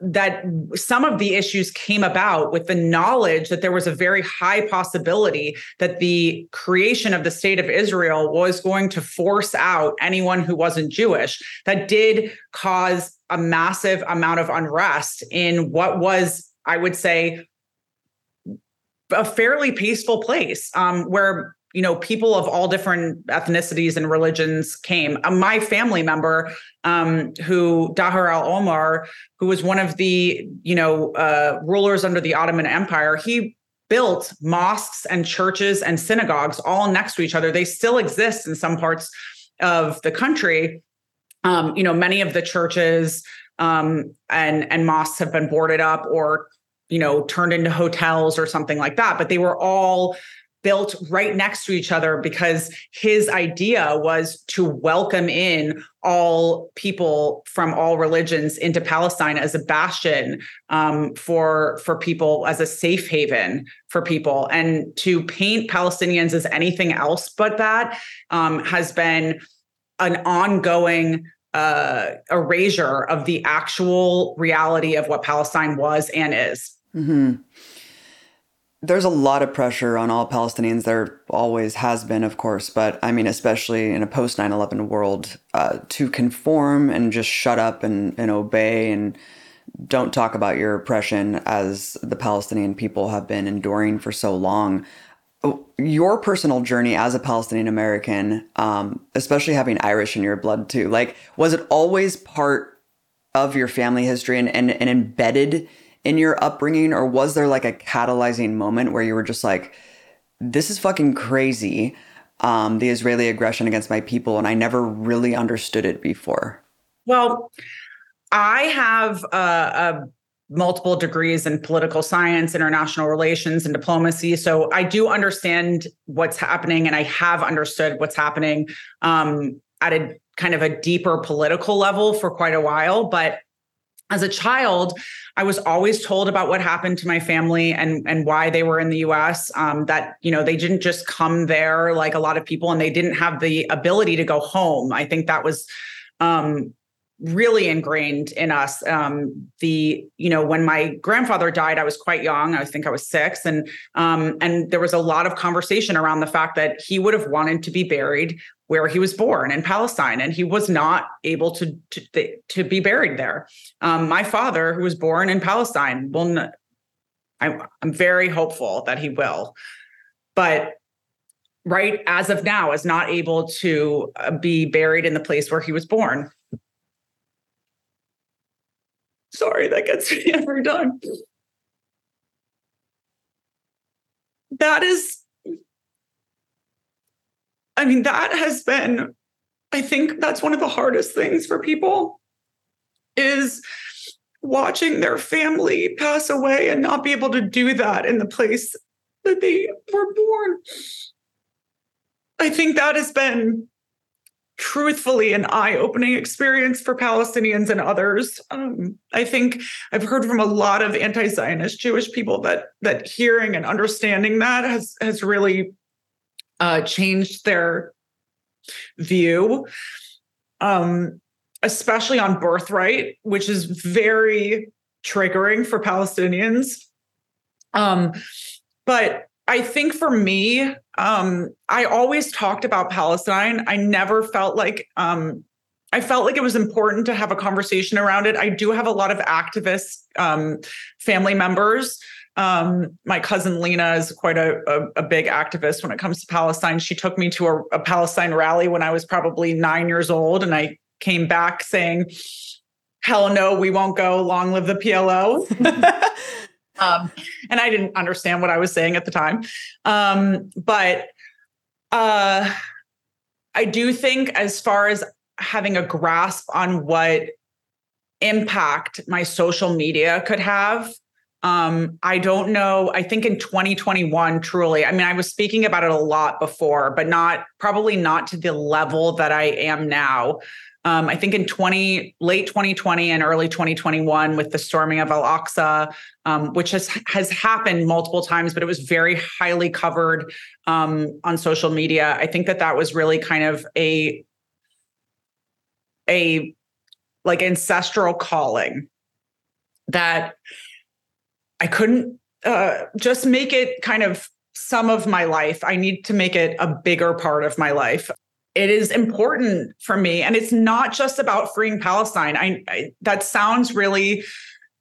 that some of the issues came about with the knowledge that there was a very high possibility that the creation of the state of Israel was going to force out anyone who wasn't Jewish. That did cause a massive amount of unrest in what was, I would say, a fairly peaceful place um, where you know people of all different ethnicities and religions came uh, my family member um, who dahir al-omar who was one of the you know uh, rulers under the ottoman empire he built mosques and churches and synagogues all next to each other they still exist in some parts of the country um, you know many of the churches um, and and mosques have been boarded up or you know, turned into hotels or something like that. But they were all built right next to each other because his idea was to welcome in all people from all religions into Palestine as a bastion um, for for people as a safe haven for people and to paint Palestinians as anything else but that um, has been an ongoing uh, erasure of the actual reality of what Palestine was and is. Mm-hmm. There's a lot of pressure on all Palestinians. There always has been, of course, but I mean, especially in a post 9 11 world, uh, to conform and just shut up and, and obey and don't talk about your oppression as the Palestinian people have been enduring for so long. Oh, your personal journey as a Palestinian American, um, especially having Irish in your blood too, like, was it always part of your family history and, and, and embedded in your upbringing, or was there like a catalyzing moment where you were just like, this is fucking crazy, um, the Israeli aggression against my people, and I never really understood it before? Well, I have uh, multiple degrees in political science, international relations, and diplomacy. So I do understand what's happening, and I have understood what's happening um, at a kind of a deeper political level for quite a while. But as a child, I was always told about what happened to my family and and why they were in the U.S. Um, that you know they didn't just come there like a lot of people, and they didn't have the ability to go home. I think that was um, really ingrained in us. Um, the you know when my grandfather died, I was quite young. I think I was six, and um, and there was a lot of conversation around the fact that he would have wanted to be buried where he was born in Palestine, and he was not able to to, to be buried there. Um, my father, who was born in Palestine, will. I'm very hopeful that he will, but right as of now is not able to uh, be buried in the place where he was born. Sorry, that gets *laughs* me every time. That is I mean, that has been, I think that's one of the hardest things for people is watching their family pass away and not be able to do that in the place that they were born. I think that has been truthfully an eye-opening experience for Palestinians and others. Um, I think I've heard from a lot of anti-Zionist Jewish people that that hearing and understanding that has has really uh, changed their view, um, especially on birthright, which is very triggering for Palestinians. Um, but I think for me, um, I always talked about Palestine. I never felt like um, I felt like it was important to have a conversation around it. I do have a lot of activist um, family members um, my cousin Lena is quite a, a, a, big activist when it comes to Palestine. She took me to a, a Palestine rally when I was probably nine years old, and I came back saying, "Hell no, we won't go. Long live the PLO." *laughs* um, and I didn't understand what I was saying at the time, um, but uh, I do think, as far as having a grasp on what impact my social media could have. Um, I don't know. I think in 2021, truly, I mean, I was speaking about it a lot before, but not probably not to the level that I am now. Um, I think in 20 late 2020 and early 2021 with the storming of Al Aqsa, um, which has has happened multiple times, but it was very highly covered um, on social media. I think that that was really kind of a a like ancestral calling that I couldn't uh, just make it kind of some of my life. I need to make it a bigger part of my life it is important for me. And it's not just about freeing palestine. I, I, that sounds really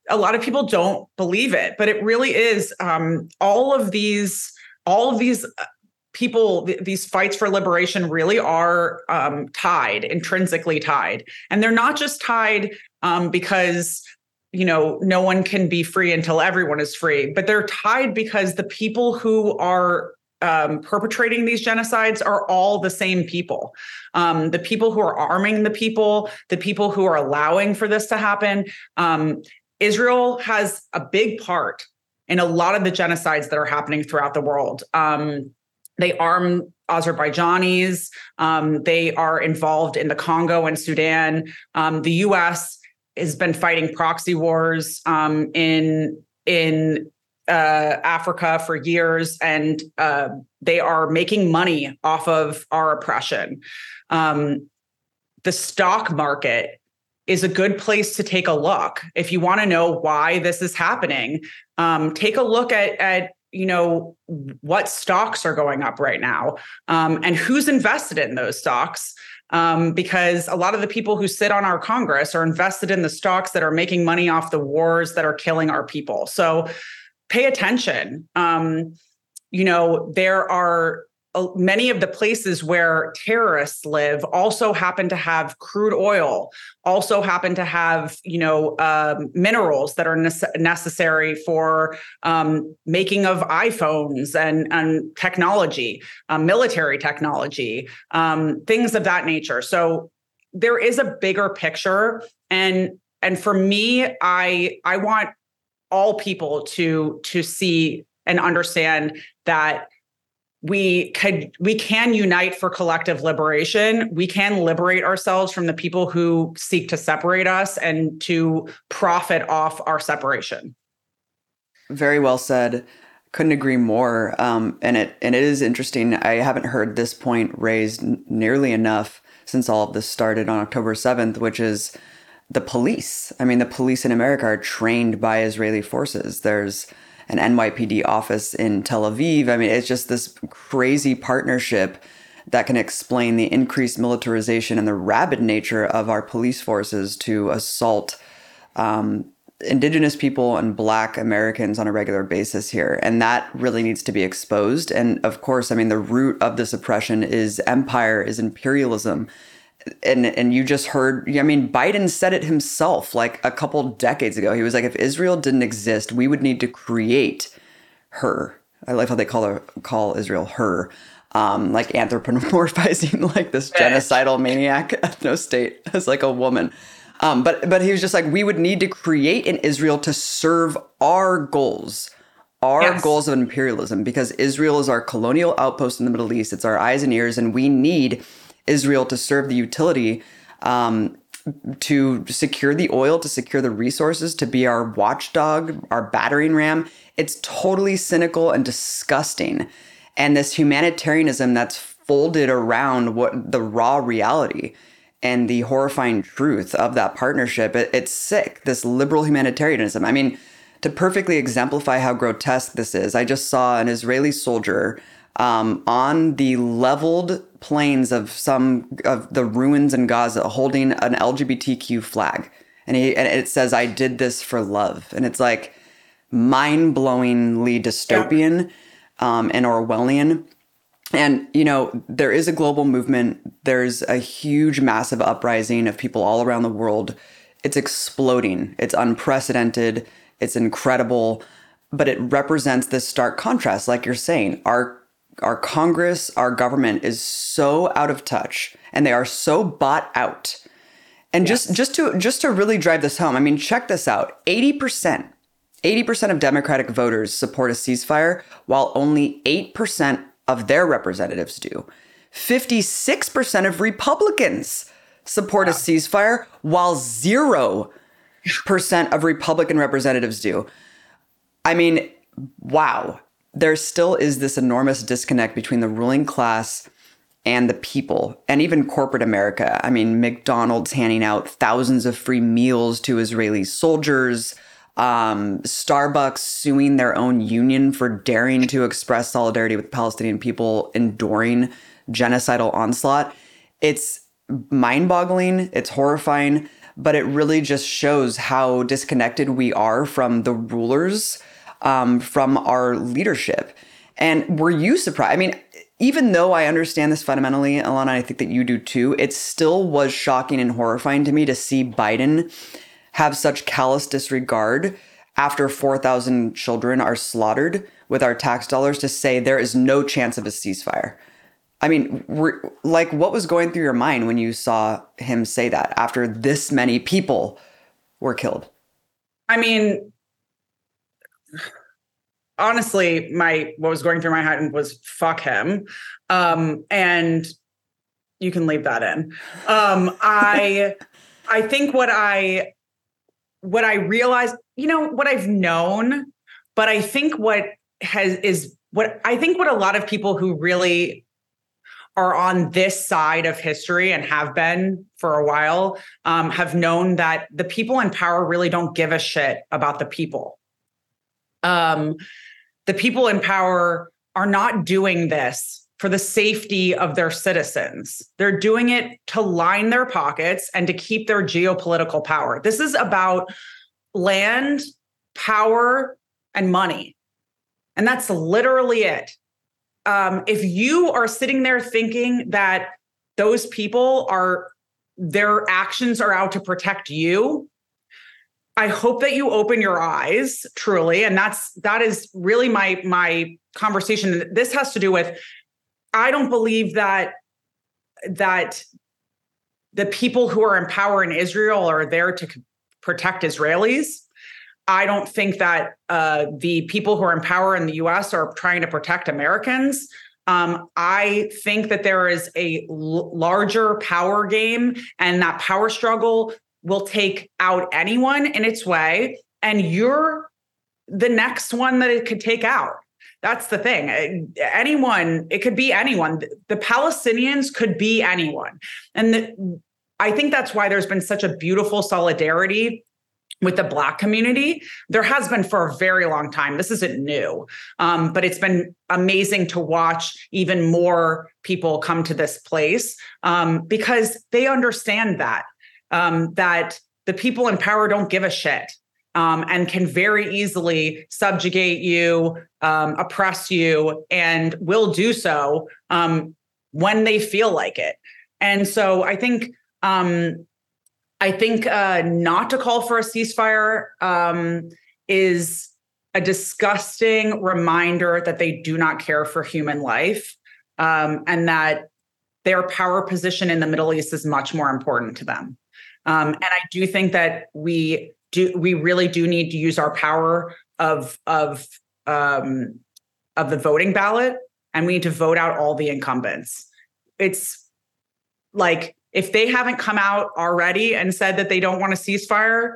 a lot of people don't believe it but it really is um, all of these all of these uh, people th- these fights for liberation really are um, tied intrinsically tied. And they're not just tied um, because you know no one can be free until everyone is free but they're tied because the people who are um, perpetrating these genocides are all the same people. Um, the people who are arming the people, the people who are allowing for this to happen. Um, Israel has a big part in a lot of the genocides that are happening throughout the world. Um, they arm Azerbaijanis. Um, they are involved in the Congo and Sudan. Um, the U.S. has been fighting proxy wars in in uh, Africa for years, and uh, they are making money off of our oppression. Um, the stock market is a good place to take a look if you want to know why this is happening. Um, take a look at at you know what stocks are going up right now um, and who's invested in those stocks um, because a lot of the people who sit on our congress are invested in the stocks that are making money off the wars that are killing our people so pay attention. Um, you know, there are uh, many of the places where terrorists live also happen to have crude oil also happen to have you know um, minerals that are ne- necessary for um, making of iphones and, and technology um, military technology um, things of that nature so there is a bigger picture and and for me i i want all people to to see and understand that we could we can unite for collective liberation. We can liberate ourselves from the people who seek to separate us and to profit off our separation. Very well said. Couldn't agree more. Um, and it and it is interesting. I haven't heard this point raised nearly enough since all of this started on october 7th which is the police. I mean, the police in America are trained by Israeli forces. There's an NYPD office in Tel Aviv. I mean, it's just this crazy partnership that can explain the increased militarization and the rabid nature of our police forces to assault um, indigenous people and black Americans on a regular basis here. And that really needs to be exposed. And of course, I mean, the root of this oppression is empire, is imperialism and and you just heard i mean biden said it himself like a couple decades ago. He was like if israel didn't exist we would need to create her. I like how they call her call israel her. Um, like anthropomorphizing *laughs* like this genocidal maniac *laughs* ethno state as like a woman. Um, but but he was just like we would need to create an israel to serve our goals our yes. goals of imperialism because israel is our colonial outpost in the middle east. It's our eyes and ears and we need Israel to serve the utility um, to secure the oil, to secure the resources, to be our watchdog, our battering ram. It's totally cynical and disgusting. And this humanitarianism that's folded around what the raw reality and the horrifying truth of that partnership, it, it's sick. This liberal humanitarianism. I mean, to perfectly exemplify how grotesque this is, I just saw an Israeli soldier um, on the leveled plains of some of the ruins in Gaza holding an LGBTQ flag. And, he, and it says, I did this for love. And it's like mind blowingly dystopian um, and Orwellian. And, you know, there is a global movement. There's a huge, massive uprising of people all around the world. It's exploding. It's unprecedented. It's incredible. But it represents this stark contrast, like you're saying. Our our Congress, our government is so out of touch and they are so bought out. And yes. just just to just to really drive this home, I mean, check this out. 80%, 80% of Democratic voters support a ceasefire, while only 8% of their representatives do. 56% of Republicans support a ceasefire, while 0% of Republican representatives do. I mean, wow. There still is this enormous disconnect between the ruling class and the people, and even corporate America. I mean, McDonald's handing out thousands of free meals to Israeli soldiers, um, Starbucks suing their own union for daring to express solidarity with Palestinian people enduring genocidal onslaught. It's mind boggling, it's horrifying, but it really just shows how disconnected we are from the rulers, um, from our leadership. And were you surprised? I mean, even though I understand this fundamentally, Alana, I think that you do too, it still was shocking and horrifying to me to see Biden have such callous disregard after 4,000 children are slaughtered with our tax dollars to say there is no chance of a ceasefire. I mean, like, what was going through your mind when you saw him say that after this many people were killed? I mean, honestly, my what was going through my head was fuck him, um, and you can leave that in. Um, I, *laughs* I think what I, what I realized, you know, what I've known, but I think what has is what I think what a lot of people who really are on this side of history and have been for a while um, have known that the people in power really don't give a shit about the people. Um, the people in power are not doing this for the safety of their citizens. They're doing it to line their pockets and to keep their geopolitical power. This is about land, power, and money. And that's literally it um, if you are sitting there thinking that those people are their actions are out to protect you i hope that you open your eyes truly. And that's that is really my my conversation. This has to do with i don't believe that that the people who are in power in israel are there to protect israelis. I don't think that uh, the people who are in power in the US are trying to protect Americans. Um, I think that there is a l- larger power game, and that power struggle will take out anyone in its way. And you're the next one that it could take out. That's the thing. Anyone, it could be anyone. The Palestinians could be anyone. And the, I think that's why there's been such a beautiful solidarity with the black community there has been for a very long time this isn't new um, but it's been amazing to watch even more people come to this place um, because they understand that um, that the people in power don't give a shit um, and can very easily subjugate you um, oppress you and will do so um, when they feel like it and so i think um, I think uh, not to call for a ceasefire um, is a disgusting reminder that they do not care for human life um, and that their power position in the Middle East is much more important to them. Um, and I do think that we do we really do need to use our power of of um, of the voting ballot, and we need to vote out all the incumbents. It's like if they haven't come out already and said that they don't want a ceasefire,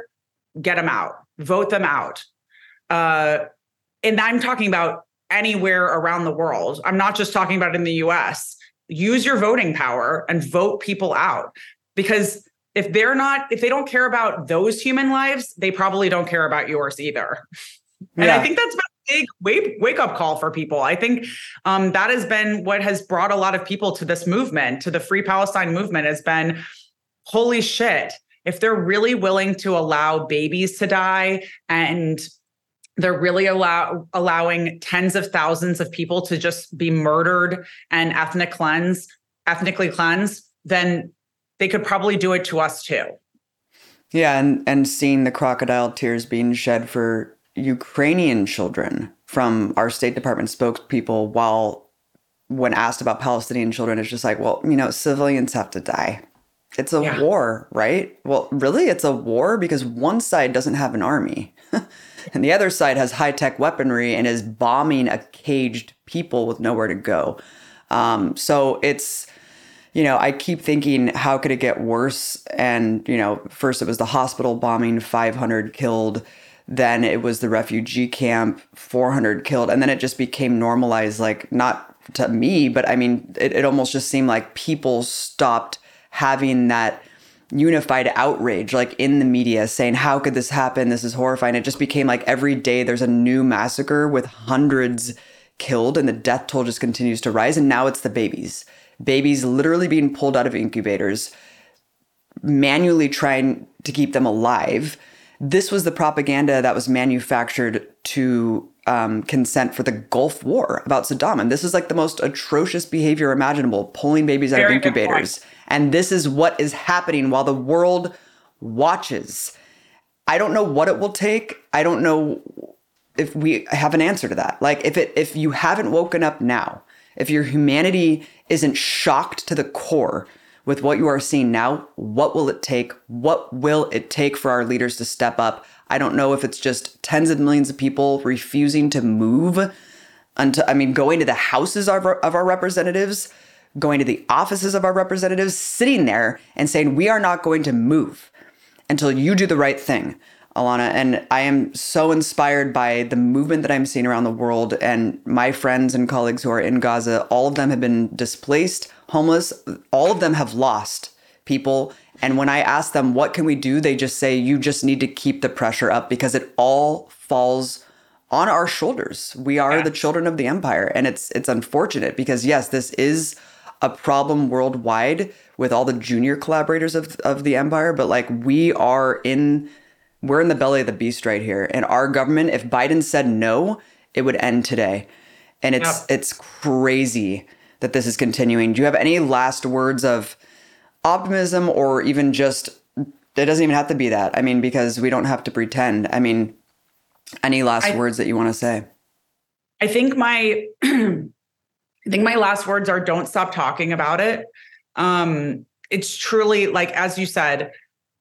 get them out, vote them out. Uh, and I'm talking about anywhere around the world. I'm not just talking about in the US. Use your voting power and vote people out because if they're not, if they don't care about those human lives, they probably don't care about yours either. And. I think that's been big wake, wake up call for people. I think um, that has been what has brought a lot of people to this movement, to the Free Palestine movement, has been holy shit. If they're really willing to allow babies to die and they're really allow, allowing tens of thousands of people to just be murdered and ethnic cleanse, ethnically cleansed, then they could probably do it to us too. Yeah, and and seeing the crocodile tears being shed for Ukrainian children from our State Department spokespeople while when asked about Palestinian children, it's just like, well, you know, civilians have to die. It's a yeah. war, right? Well, really, it's a war because one side doesn't have an army, *laughs* and the other side has high tech weaponry and is bombing a caged people with nowhere to go. Um, so it's, you know, I keep thinking, how could it get worse? And, you know, first it was the hospital bombing, 500 killed. Then it was the refugee camp, 400 killed. And then it just became normalized, like, not to me, but I mean, it, it almost just seemed like people stopped having that unified outrage like in the media saying how could this happen this is horrifying it just became like every day there's a new massacre with hundreds killed and the death toll just continues to rise. And now it's the babies. Babies literally being pulled out of incubators, manually trying to keep them alive. This was the propaganda that was manufactured to um, consent for the Gulf War about Saddam. And this is like the most atrocious behavior imaginable, pulling babies out Very of incubators. And this is what is happening while the world watches. I don't know what it will take. I don't know if we have an answer to that. Like if it if you haven't woken up now, if your humanity isn't shocked to the core with what you are seeing now, what will it take? What will it take for our leaders to step up? I don't know if it's just tens of millions of people refusing to move until I mean going to the houses of our, of our representatives, going to the offices of our representatives, sitting there and saying we are not going to move until you do the right thing. Alana. And I am so inspired by the movement that I'm seeing around the world. And my friends and colleagues who are in Gaza, all of them have been displaced, homeless, all of them have lost people. And when I ask them, what can we do? They just say, you just need to keep the pressure up because it all falls on our shoulders. We are yeah. the children of the empire. And it's it's unfortunate because yes, this is a problem worldwide with all the junior collaborators of, of the empire, but like we are in we're in the belly of the beast right here. And our government, if Biden said no, it would end today. And it's it's crazy that this is continuing. Do you have any last words of optimism or even just it doesn't even have to be that. I mean, because we don't have to pretend. I mean, any last I, words that you want to say? I think my *clears throat* I think my last words are don't stop talking about it. Um, it's truly like as you said,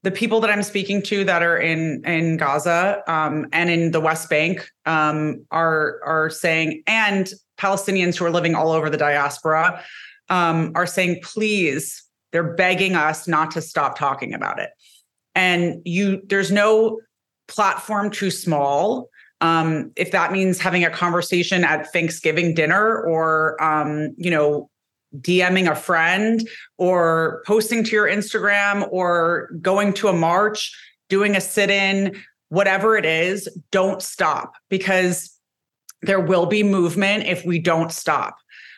the people that I'm speaking to that are in in Gaza um, and in the West Bank um, are are saying, and Palestinians who are living all over the diaspora um, are saying, please, they're begging us not to stop talking about it. And you, there's no platform too small. Um, if that means having a conversation at Thanksgiving dinner or um, you know DMing a friend or posting to your Instagram or going to a march, doing a sit in, whatever it is, don't stop because there will be movement if we don't stop.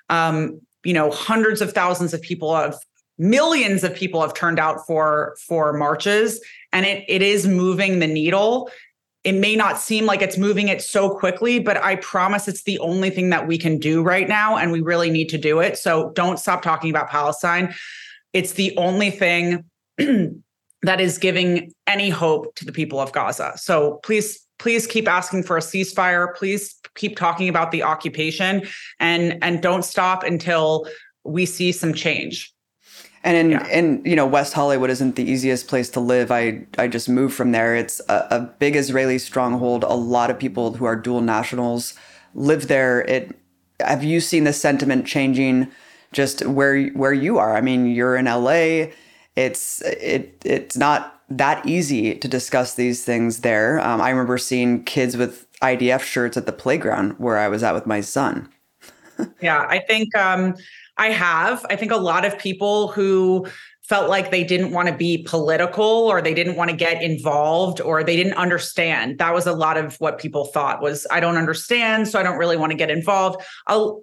Um, you know, hundreds of thousands of people have millions of people have turned out for for marches and it it is moving the needle it may not seem like it's moving it so quickly, but I promise it's the only thing that we can do right now. And we really need to do it. So don't stop talking about Palestine. It's the only thing *clears throat* that is giving any hope to the people of Gaza. So please, please keep asking for a ceasefire. Please keep talking about the occupation and, and don't stop until we see some change. And in, yeah. in you know West Hollywood isn't the easiest place to live. I I just moved from there. It's a, a big Israeli stronghold. A lot of people who are dual nationals live there. It have you seen the sentiment changing just where where you are? I mean, you're in LA. It's it it's not that easy to discuss these things there. Um, I remember seeing kids with IDF shirts at the playground where I was at with my son. yeah, I think um, I have. I think a lot of people who felt like they didn't want to be political or they didn't want to get involved or they didn't understand. That was a lot of what people thought was I don't understand, so I don't really want to get involved. I'll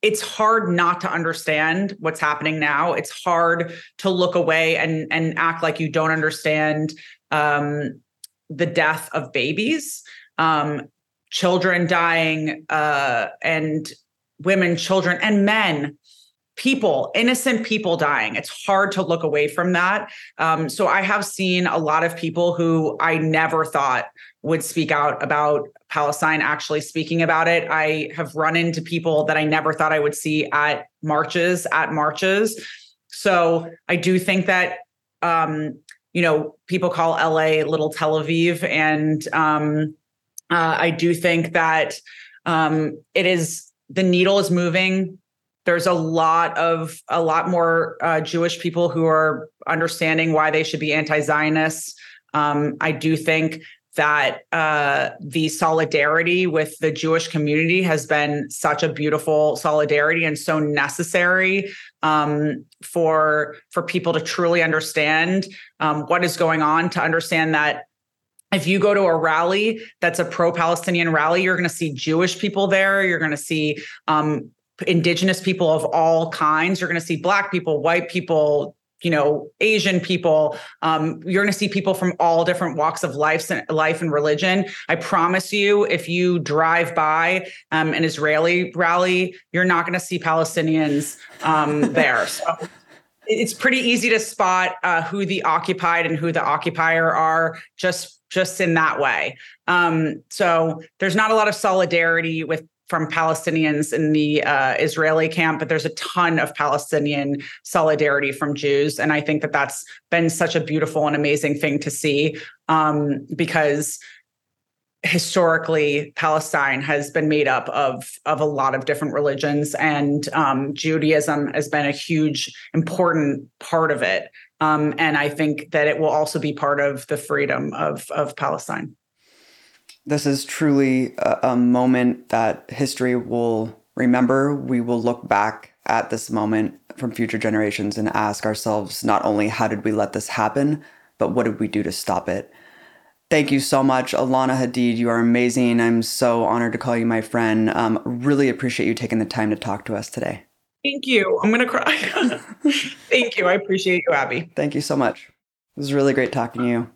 it's hard not to understand what's happening now. It's hard to look away and and act like you don't understand um, the death of babies, um, children dying, uh, and women, children, and men people, innocent people dying. It's hard to look away from that. Um, so I have seen a lot of people who I never thought would speak out about Palestine actually speaking about it. I have run into people that I never thought I would see at marches, at marches. So I do think that um, you know, people call LA Little Tel Aviv. And um, uh, I do think that um, it is the needle is moving. There's a lot of a lot more uh, Jewish people who are understanding why they should be anti-Zionists. Um, I do think that uh, the solidarity with the Jewish community has been such a beautiful solidarity and so necessary um, for for people to truly understand um, what is going on, to understand that if you go to a rally that's a pro-Palestinian rally, you're going to see Jewish people there. You're going to see um, indigenous people of all kinds. You're going to see black people, white people, you know asian people. Um, you're going to see people from all different walks of life life and religion. I promise you if you drive by um, an israeli rally you're not going to see palestinians um, *laughs* there. So it's pretty easy to spot uh, who the occupied and who the occupier are just just in that way. Um, so there's not a lot of solidarity with from Palestinians in the uh, Israeli camp, but there's a ton of Palestinian solidarity from Jews. And I think that that's been such a beautiful and amazing thing to see um, because historically Palestine has been made up of, of a lot of different religions, and um, Judaism has been a huge, important part of it. Um, and I think that it will also be part of the freedom of, of Palestine this is truly a, a moment that history will remember. We will look back at this moment from future generations and ask ourselves not only how did we let this happen, but what did we do to stop it? Thank you so much, Alana Hadid. You are amazing. I'm so honored to call you my friend. Um, really appreciate you taking the time to talk to us today. Thank you. I'm going to cry. *laughs* Thank you. I appreciate you, Abby. Thank you so much. It was really great talking to you.